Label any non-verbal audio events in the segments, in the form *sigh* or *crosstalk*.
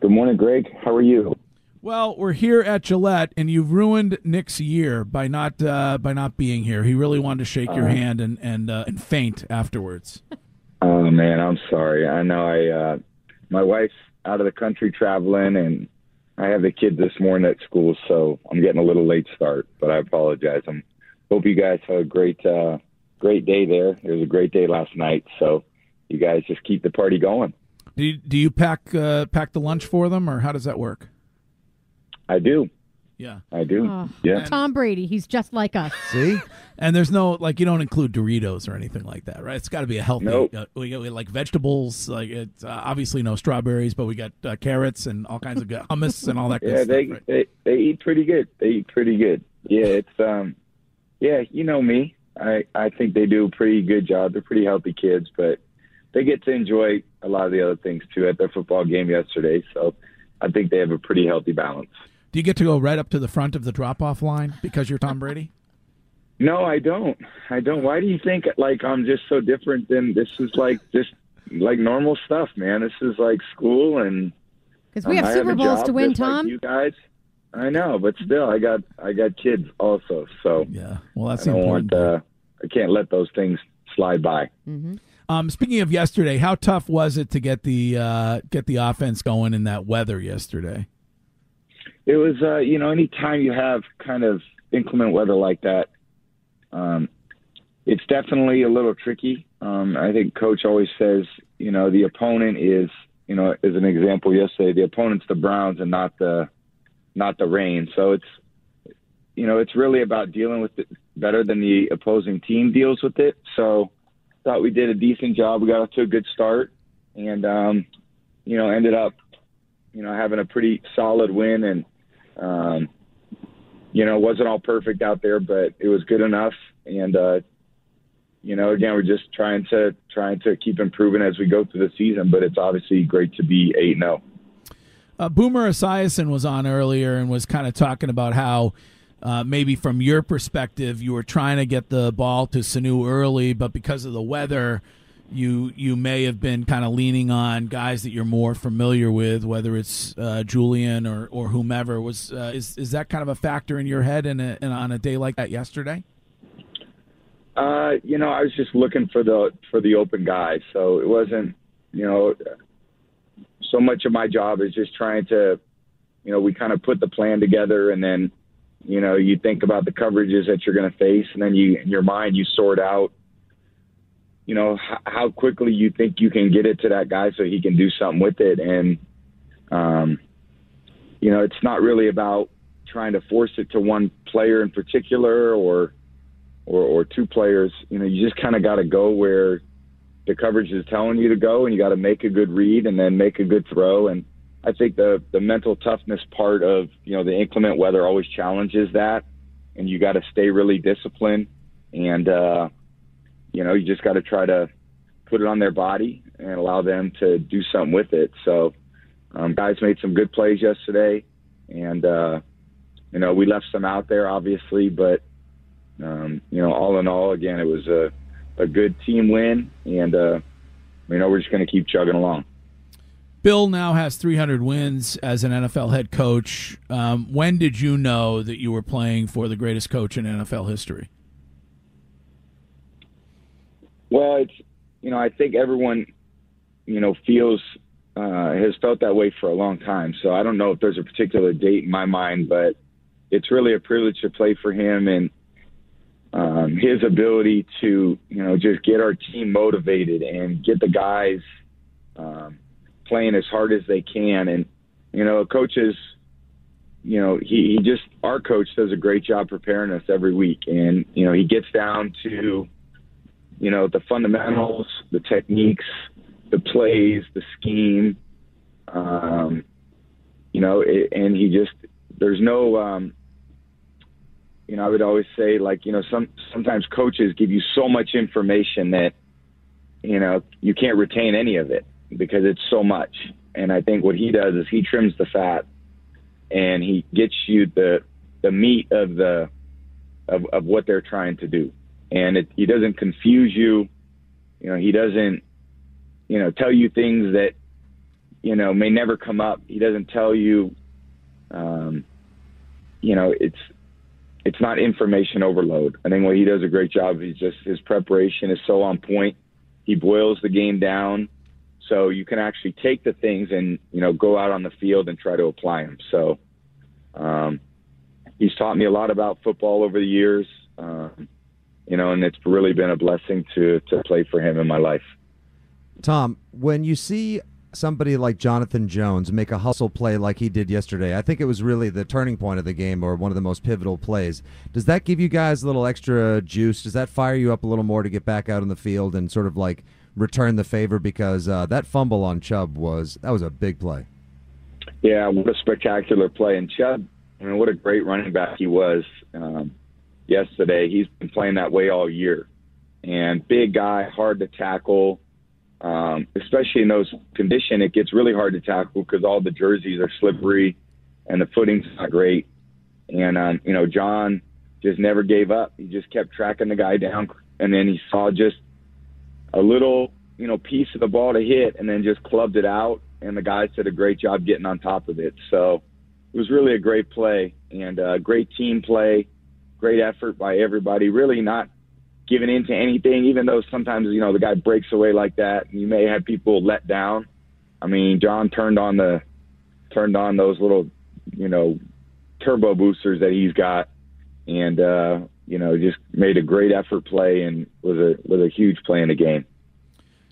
Good morning, Greg. How are you? Well, we're here at Gillette, and you've ruined Nick's year by not uh, by not being here. He really wanted to shake your hand and and uh, and faint afterwards. *laughs* Oh man, I'm sorry. I know I uh my wife's out of the country traveling and I have the kids this morning at school, so I'm getting a little late start, but I apologize. I'm hope you guys have a great uh great day there. It was a great day last night, so you guys just keep the party going. Do you, do you pack uh, pack the lunch for them, or how does that work? I do. Yeah. I do. Oh. yeah. Tom Brady, he's just like us. *laughs* See, and there's no like you don't include Doritos or anything like that, right? It's got to be a healthy. Nope. Uh, we got we like vegetables, like it's uh, obviously no strawberries, but we got uh, carrots and all kinds of good hummus and all that. Good Yeah, stuff, they, right? they they eat pretty good. They eat pretty good. Yeah, it's um yeah, you know me. I I think they do a pretty good job. They're pretty healthy kids, but they get to enjoy a lot of the other things too at their football game yesterday. So I think they have a pretty healthy balance. Do you get to go right up to the front of the drop off line because you're Tom Brady? No, I don't. I don't. Why do you think like I'm just so different than this is like just like normal stuff, man. This is like school and Because we um, have I Super a Bowls to win, just like Tom. you guys. I know, but still I got I got kids also. So Yeah. Well, that's I don't important. want uh I can't let those things slide by. Um, speaking of yesterday, how tough was it to get the uh, get the offense going in that weather yesterday? It was, uh, you know, anytime you have kind of inclement weather like that, um, it's definitely a little tricky. Um, I think coach always says, you know, the opponent is, you know, as an example yesterday, the opponent's the Browns and not the, not the rain. So it's, you know, it's really about dealing with it better than the opposing team deals with it. So thought we did a decent job. We got off to a good start and, um, you know, ended up, you know, having a pretty solid win and, um, you know, wasn't all perfect out there, but it was good enough. And, uh, you know, again, we're just trying to trying to keep improving as we go through the season. But it's obviously great to be eight oh. Uh, Boomer Esiason was on earlier and was kind of talking about how uh, maybe from your perspective you were trying to get the ball to Sanu early, but because of the weather, you you may have been kind of leaning on guys that you're more familiar with, whether it's uh, Julian or, or whomever. Was uh, is is that kind of a factor in your head in, a, in on a day like that yesterday? Uh, you know, I was just looking for the for the open guys, so it wasn't, you know, so much of my job is just trying to, you know, we kind of put the plan together, and then, you know, you think about the coverages that you're going to face, and then you in your mind you sort out, you know, h- how quickly you think you can get it to that guy so he can do something with it, and, um, you know, it's not really about trying to force it to one player in particular or or, or two players, you know, you just kind of got to go where the coverage is telling you to go, and you got to make a good read and then make a good throw. And I think the the mental toughness part of you know the inclement weather always challenges that, and you got to stay really disciplined, and uh, you know you just got to try to put it on their body and allow them to do something with it. So um, guys made some good plays yesterday, and uh, you know we left some out there obviously, but um, you know, all in all, again, it was a, a good team win, and uh, you know, we're just going to keep chugging along. Bill now has 300 wins as an NFL head coach. Um, when did you know that you were playing for the greatest coach in NFL history? Well, it's you know, I think everyone, you know, feels uh, has felt that way for a long time. So I don't know if there's a particular date in my mind, but it's really a privilege to play for him and um, his ability to you know just get our team motivated and get the guys um, playing as hard as they can. And you know, coaches, you know, he, he just our coach does a great job preparing us every week, and you know, he gets down to you know the fundamentals, the techniques, the plays, the scheme. Um, you know, it, and he just there's no um, you know, I would always say like, you know, some sometimes coaches give you so much information that, you know, you can't retain any of it because it's so much. And I think what he does is he trims the fat and he gets you the the meat of the of, of what they're trying to do. And it, he doesn't confuse you. You know, he doesn't, you know, tell you things that you know, may never come up. He doesn't tell you, um, you know, it's it's not information overload. I think what he does a great job. He's just his preparation is so on point. He boils the game down, so you can actually take the things and you know go out on the field and try to apply them. So, um, he's taught me a lot about football over the years. Um, you know, and it's really been a blessing to to play for him in my life. Tom, when you see somebody like Jonathan Jones make a hustle play like he did yesterday, I think it was really the turning point of the game or one of the most pivotal plays. Does that give you guys a little extra juice? Does that fire you up a little more to get back out on the field and sort of like return the favor? Because uh, that fumble on Chubb was that was a big play. Yeah, what a spectacular play! And Chubb, I mean, what a great running back he was um, yesterday. He's been playing that way all year, and big guy, hard to tackle um, especially in those conditions, it gets really hard to tackle because all the jerseys are slippery and the footing's not great. And um, you know, John just never gave up. He just kept tracking the guy down, and then he saw just a little, you know, piece of the ball to hit, and then just clubbed it out. And the guys did a great job getting on top of it. So it was really a great play and a great team play, great effort by everybody. Really not giving in to anything, even though sometimes, you know, the guy breaks away like that and you may have people let down. I mean, John turned on the turned on those little, you know, turbo boosters that he's got and uh, you know, just made a great effort play and was a was a huge play in the game.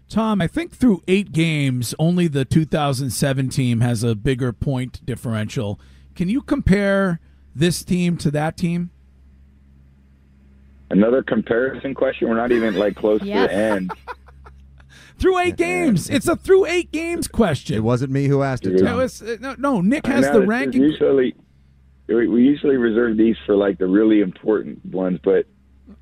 Tom, I think through eight games, only the 2007 team has a bigger point differential. Can you compare this team to that team? Another comparison question. We're not even like close yes. to the end. *laughs* through eight games. It's a through eight games question. It wasn't me who asked it. It was, uh, no, no, Nick has the ranking. Usually, we usually reserve these for like the really important ones, but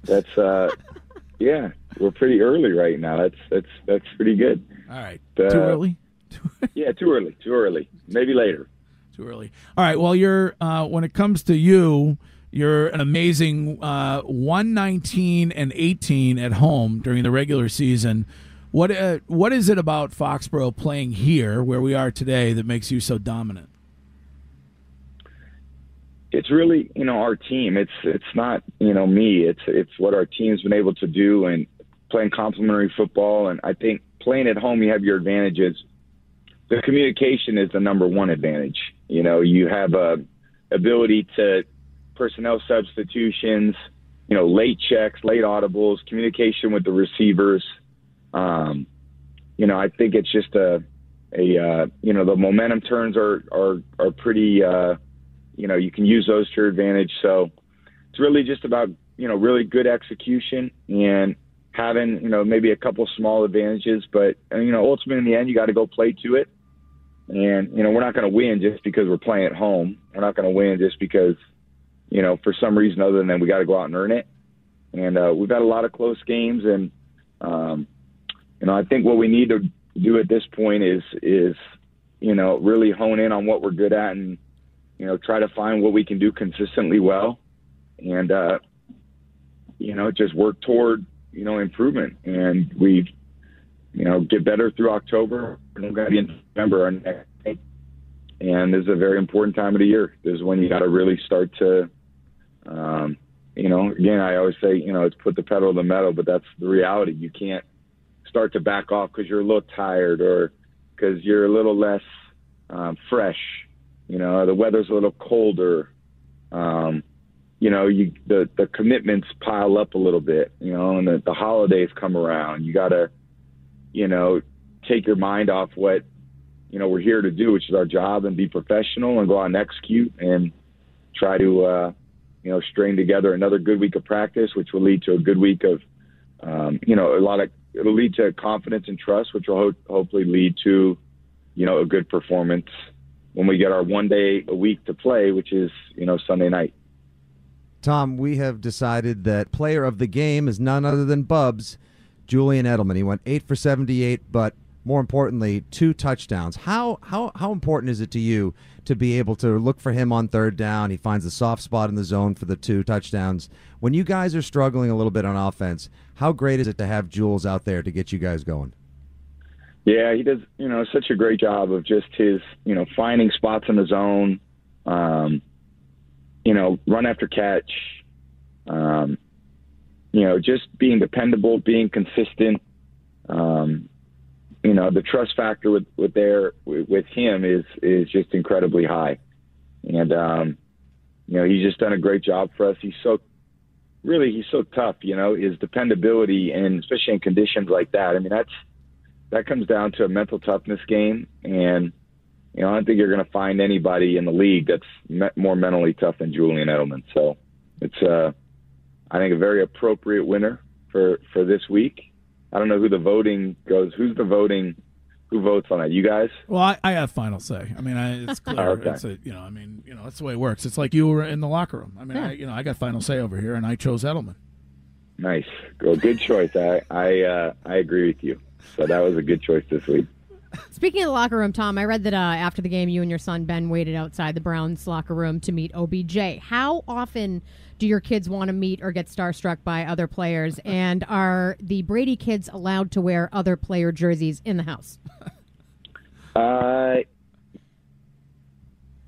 that's uh, *laughs* yeah, we're pretty early right now. That's that's that's pretty good. All right, uh, too early. *laughs* yeah, too early. Too early. Maybe later. Too early. All right. Well, you're uh, when it comes to you you're an amazing uh, 119 and 18 at home during the regular season. What uh, what is it about Foxborough playing here, where we are today, that makes you so dominant? It's really you know our team. It's it's not you know me. It's it's what our team's been able to do and playing complementary football. And I think playing at home, you have your advantages. The communication is the number one advantage. You know, you have a ability to personnel substitutions, you know, late checks, late audibles, communication with the receivers. Um, you know, I think it's just a, a uh, you know, the momentum turns are are are pretty. Uh, you know, you can use those to your advantage. So it's really just about you know really good execution and having you know maybe a couple small advantages, but you know ultimately in the end you got to go play to it. And you know we're not going to win just because we're playing at home. We're not going to win just because you know, for some reason other than we got to go out and earn it. And uh, we've had a lot of close games, and um, you know, I think what we need to do at this point is is you know really hone in on what we're good at, and you know, try to find what we can do consistently well, and uh, you know, just work toward you know improvement. And we, you know, get better through October, and we're going to be in November our next. And this is a very important time of the year. This is when you got to really start to um, you know, again, I always say, you know, it's put the pedal to the metal, but that's the reality. You can't start to back off because you're a little tired or because you're a little less um, fresh. You know, the weather's a little colder. Um, you know, you the the commitments pile up a little bit. You know, and the, the holidays come around. You got to, you know, take your mind off what you know we're here to do, which is our job, and be professional and go out and execute and try to. Uh, you know, string together another good week of practice, which will lead to a good week of, um, you know, a lot of, it'll lead to confidence and trust, which will ho- hopefully lead to, you know, a good performance when we get our one day a week to play, which is, you know, Sunday night. Tom, we have decided that player of the game is none other than Bubs, Julian Edelman. He went eight for 78, but more importantly, two touchdowns. How how how important is it to you to be able to look for him on third down? He finds the soft spot in the zone for the two touchdowns. When you guys are struggling a little bit on offense, how great is it to have Jules out there to get you guys going? Yeah, he does. You know, such a great job of just his, you know, finding spots in the zone. Um, you know, run after catch. Um, you know, just being dependable, being consistent. Um, you know, the trust factor with with there with, with him is is just incredibly high, and um, you know, he's just done a great job for us. He's so really he's so tough. You know, his dependability and especially in conditions like that. I mean, that's that comes down to a mental toughness game, and you know, I don't think you're going to find anybody in the league that's me- more mentally tough than Julian Edelman. So it's, uh, I think, a very appropriate winner for for this week. I don't know who the voting goes. Who's the voting? Who votes on that? You guys? Well, I, I have final say. I mean, I, it's *laughs* clear. Okay. It's a, you know, I mean, you know, that's the way it works. It's like you were in the locker room. I mean, I, you know, I got final say over here, and I chose Edelman. Nice. Well, good choice. I I uh, I agree with you. So that was a good choice this week. Speaking of the locker room, Tom, I read that uh, after the game, you and your son Ben waited outside the Browns locker room to meet OBJ. How often do your kids want to meet or get starstruck by other players? And are the Brady kids allowed to wear other player jerseys in the house? *laughs* Uh,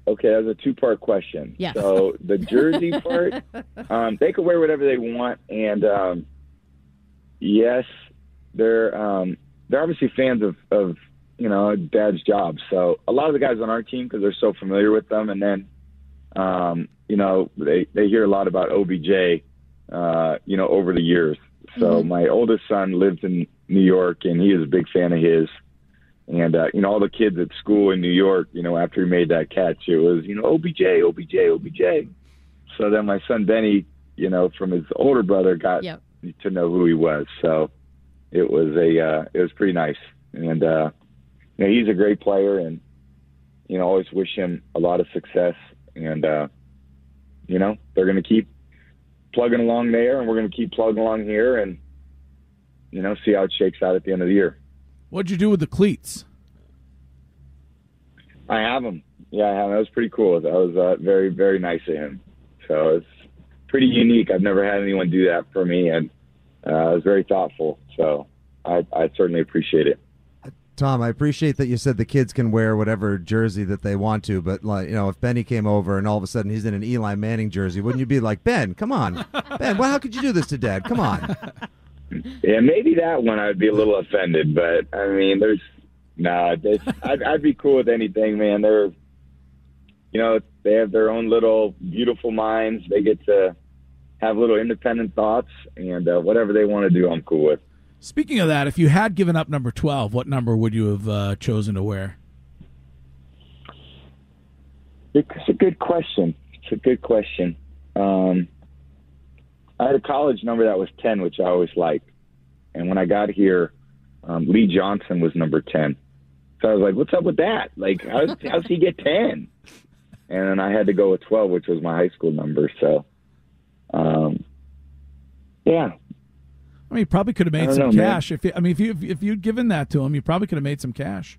okay, that's a two-part question. Yes. So the jersey part, *laughs* um, they can wear whatever they want, and um, yes, they're um, they're obviously fans of, of you know Dad's job. So a lot of the guys on our team because they're so familiar with them, and then um, you know they they hear a lot about OBJ, uh, you know, over the years. So my oldest son lives in New York, and he is a big fan of his. And uh, you know, all the kids at school in New York, you know, after he made that catch, it was you know OBJ, OBJ, OBJ. So then my son Benny, you know, from his older brother, got Yep. to know who he was. So it was a uh, it was pretty nice. And uh, you know, he's a great player, and you know, always wish him a lot of success. And uh, you know, they're going to keep plugging along there, and we're going to keep plugging along here, and you know, see how it shakes out at the end of the year. What'd you do with the cleats? I have them. Yeah, I have him. That was pretty cool. That was uh, very, very nice of him. So it's pretty unique. I've never had anyone do that for me, and uh, it was very thoughtful. So I, I certainly appreciate it. Tom, I appreciate that you said the kids can wear whatever jersey that they want to, but like you know, if Benny came over and all of a sudden he's in an Eli Manning jersey, wouldn't you be like, Ben, come on, Ben, well, how could you do this to Dad? Come on. *laughs* Yeah, maybe that one I'd be a little offended, but I mean, there's no. Nah, I'd, I'd be cool with anything, man. They're, you know, they have their own little beautiful minds. They get to have little independent thoughts, and uh, whatever they want to do, I'm cool with. Speaking of that, if you had given up number twelve, what number would you have uh, chosen to wear? It's a good question. It's a good question. Um, I had a college number that was 10, which I always liked. And when I got here, um, Lee Johnson was number 10. So I was like, what's up with that? Like, how's, how's he get 10? And then I had to go with 12, which was my high school number. So, um, yeah. I mean, you probably could have made some know, man. cash. If you, I mean, if you if you'd given that to him, you probably could have made some cash.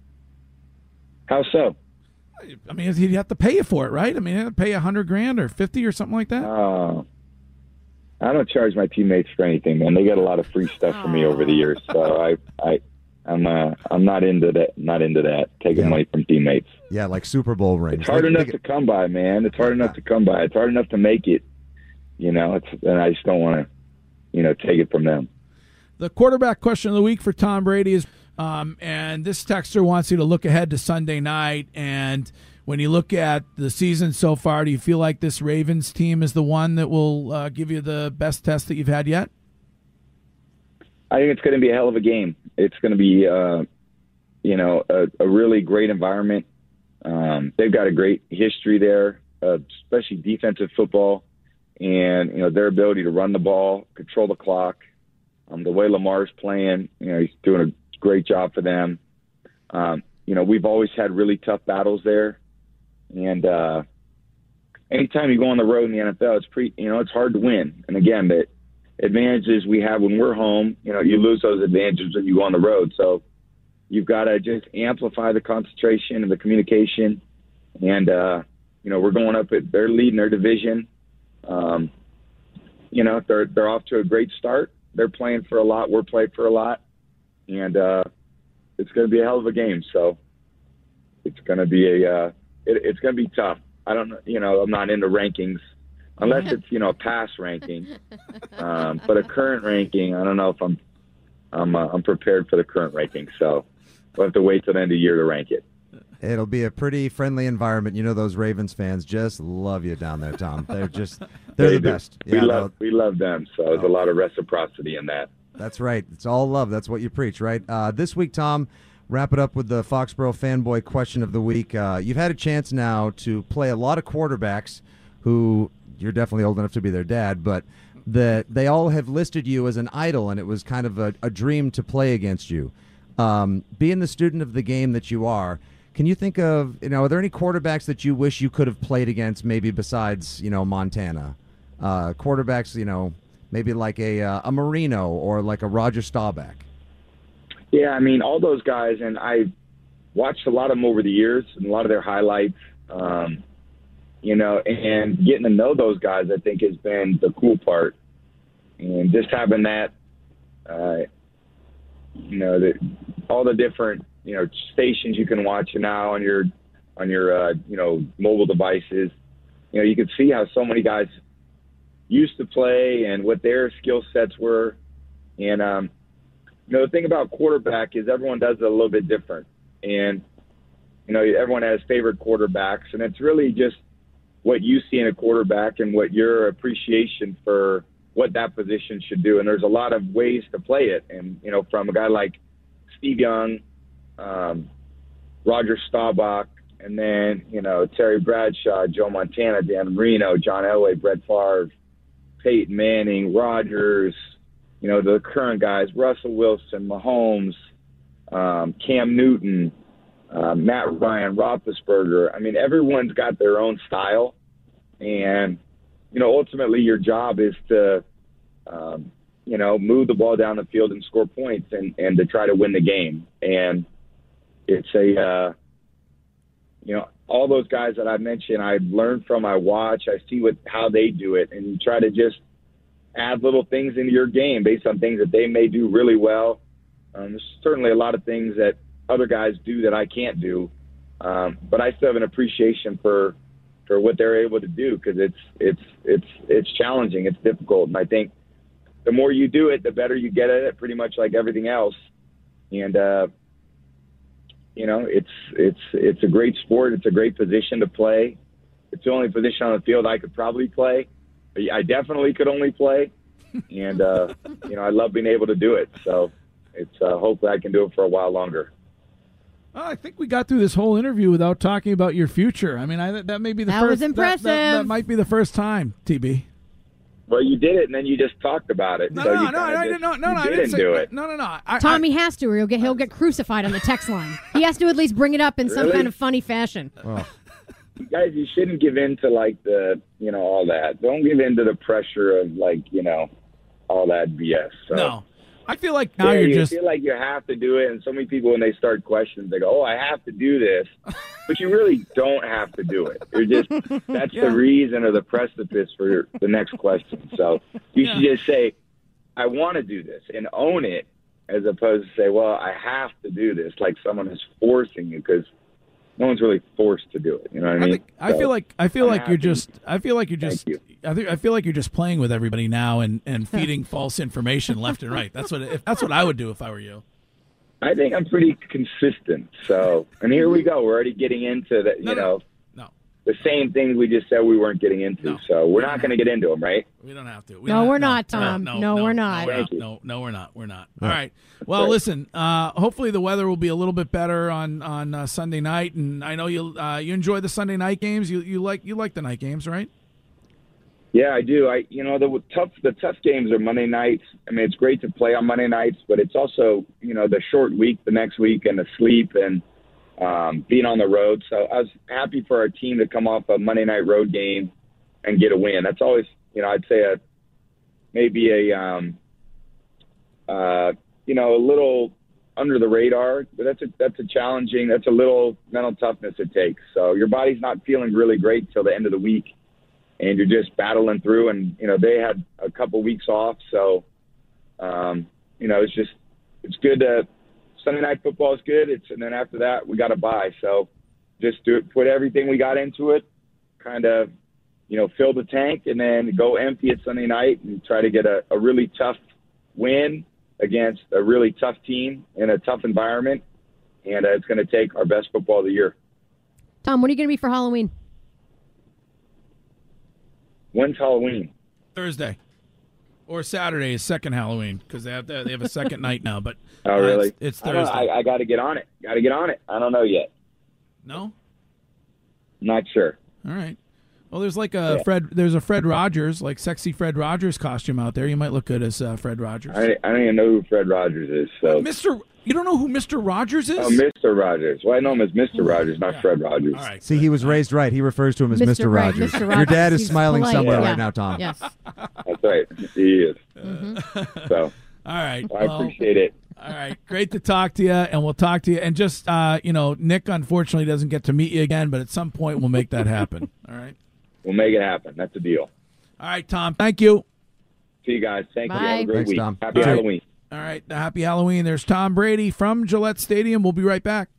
How so? I mean, he'd have to pay you for it, right? I mean, he'd have to pay a hundred grand or fifty or something like that. Uh, I don't charge my teammates for anything, man. They get a lot of free stuff from me over the years. So I, I, I'm, uh, I'm not into that. Not into that. Taking Yeah. money from teammates. Yeah, like Super Bowl rings. It's hard They- enough they to come by, man. It's hard enough to come by. It's hard enough to make it. You know, it's and I just don't want to, you know, take it from them. The quarterback question of the week for Tom Brady is, um, and this texter wants you to look ahead to Sunday night. And when you look at the season so far, do you feel like this Ravens team is the one that will uh, give you the best test that you've had yet? I think it's going to be a hell of a game. It's going to be, uh, you know, a, a really great environment. Um, they've got a great history there, uh, especially defensive football, and you know their ability to run the ball, control the clock. Um, the way Lamar's playing, you know, he's doing a great job for them. Um, you know, we've always had really tough battles there, and uh, anytime you go on the road in the NFL, it's pretty, you know, it's hard to win. And again, that advantages we have when we're home, you know, you lose those advantages when you go on the road. So you've got to just amplify the concentration and the communication. And, uh, you know, we're going up at, they're leading their division. Um, you know, they're, they're off to a great start. They're playing for a lot. We're playing for a lot. And, uh, it's going to be a hell of a game. So it's going to be a uh, it, it's going to be tough. I don't you know, I'm not into rankings unless it's you know a past ranking, *laughs* um, but a current ranking. I don't know if I'm I'm uh, I'm prepared for the current ranking. So we'll have to wait till the end of the year to rank it. It'll be a pretty friendly environment. You know, those Ravens fans just love you down there, Tom. They're just *laughs* they're They the do. best. We Yeah, love no, we love them. So there's a lot of reciprocity in that. that's right. It's all love. That's what you preach, right? Uh, this week, Tom, wrap it up with the Foxborough fanboy question of the week. Uh, you've had a chance now to play a lot of quarterbacks who you're definitely old enough to be their dad, but that they all have listed you as an idol, and it was kind of a, a dream to play against you. Um, being the student of the game that you are, can you think of you know are there any quarterbacks that you wish you could have played against, maybe besides you know Montana? Uh, quarterbacks, you know, maybe like a uh, a Marino or like a Roger Staubach. Yeah, I mean all those guys, and I watched a lot of them over the years and a lot of their highlights. Um, you know, and getting to know those guys, I think, has been the cool part, and just having that, uh, you know, the, all the different you know stations you can watch now on your on your uh, you know mobile devices. You know, you can see how so many guys used to play and what their skill sets were, and um, you know, the thing about quarterback is everyone does it a little bit different. And, you know, everyone has favorite quarterbacks, and it's really just what you see in a quarterback and what your appreciation for what that position should do. And there's a lot of ways to play it. And, you know, from a guy like Steve Young, um, Roger Staubach, and then, you know, Terry Bradshaw, Joe Montana, Dan Marino, John Elway, Brett Favre, Peyton Manning, Rodgers, you know, the current guys, Russell Wilson, Mahomes, um, Cam Newton, uh, Matt Ryan, Roethlisberger. I mean, everyone's got their own style. And, you know, ultimately your job is to, um, you know, move the ball down the field and score points and, and to try to win the game. And it's a, uh, you know, all those guys that I mentioned, I learn from, I watch, I see what how they do it, and you try to just add little things into your game based on things that they may do really well. Um, there's certainly a lot of things that other guys do that I can't do, um, but I still have an appreciation for for what they're able to do because it's it's it's it's challenging, it's difficult, and I think the more you do it, the better you get at it. Pretty much like everything else, and uh, you know, it's it's it's a great sport. It's a great position to play. It's the only position on the field I could probably play. I definitely could only play, *laughs* and uh, you know, I love being able to do it. So it's uh, hopefully I can do it for a while longer. Well, I think we got through this whole interview without talking about your future. I mean, I, that may be the That first. was that- impressive. That, that might be the first time, TB. Well, you did it, and then you just talked about it. No, so no, no, kinda no, I just- didn't, no, no, you no, I didn't didn't say, do it. No, no, no. I, Tommy has to, or he'll get he'll get crucified on the text line. He has to at least bring it up in some kind of funny fashion. guys, you shouldn't give in to like the, you know, all that. Don't give in to the pressure of like, you know, all that BS. So, no, I feel like now yeah, you're you just. feel like you have to do it, and so many people when they start questions, they go, "Oh, I have to do this," *laughs* but you really don't have to do it. You're just *laughs* that's Yeah. the reason or the precipice for your, the next question. So you should just say, "I want to do this," and own it, as opposed to say, "Well, I have to do this," like someone is forcing you because no one's really forced to do it. You know what I I, mean? think, I feel like I feel I'm like you're just. I feel like you're just. Thank I think I feel like you're just playing with everybody now and, and feeding *laughs* false information left and right. That's what if that's what I would do if I were you. I think I'm pretty consistent. So, and here we go. We're already getting into the, you No, no. know, No, the same things we just said we weren't getting into. No. So we're not going to get into them, right? we don't have to. We no, have, we're not, Tom. No, No, we're not. No, we're not. you. No, no, we're not. We're not. All right. Well, right. listen. Uh, hopefully the weather will be a little bit better on on uh, Sunday night, and I know you uh, you enjoy the Sunday night games. You you like you like the night games, right? Yeah, I do. I, you know, the tough the tough games are Monday nights. I mean, it's great to play on Monday nights, but it's also, you know, the short week the next week and the sleep and um, being on the road. So I was happy for our team to come off a Monday night road game and get a win. That's always, you know, I'd say a maybe a, um, uh, you know, a little under the radar, but that's a that's a challenging. That's a little mental toughness it takes. So your body's not feeling really great till the end of the week and you're just battling through. And you know they had a couple weeks off, so um, you know it's just it's good to Sunday night football is good. It's and then after that we got to bye. So just do it, put everything we got into it, kind of, you know, fill the tank, and then go empty it Sunday night and try to get a, a really tough win against a really tough team in a tough environment. And uh, it's going to take our best football of the year. Tom, what are you going to be for Halloween? When's Halloween? Thursday or Saturday is second Halloween because they have they have a second night now. But *laughs* Oh, uh, really? it's, it's I. Thursday. I, I got to get on it. Got to get on it. I don't know yet. no, Not sure. all right. Well, there's like a Yeah. Fred. There's a Fred Rogers, like sexy Fred Rogers costume out there. You might look good as uh, Fred Rogers. I, I don't even know who Fred Rogers is. So, Mister, you don't know who Mister Rogers is? oh, Mr. Rogers. Well, I know him as Mr. Rogers, not Yeah. Fred Rogers. All right. See, he was raised right. He refers to him as Mr. Mr. Rogers. Mr. Your dad is He's smiling polite, somewhere yeah. right now, Tom. Yes. That's right. He is. So *laughs* All right. I well, appreciate it. All right, great to talk to you, and we'll talk to you. And just uh, you know, Nick unfortunately doesn't get to meet you again, but at some point we'll make that happen. All right. We'll make it happen. That's the deal. All right, Tom. Thank you. See you guys. Thank you. Bye. Have a great Thanks, week. Tom. Happy You too. Halloween. All right. Happy Halloween. There's Tom Brady from Gillette Stadium. We'll be right back.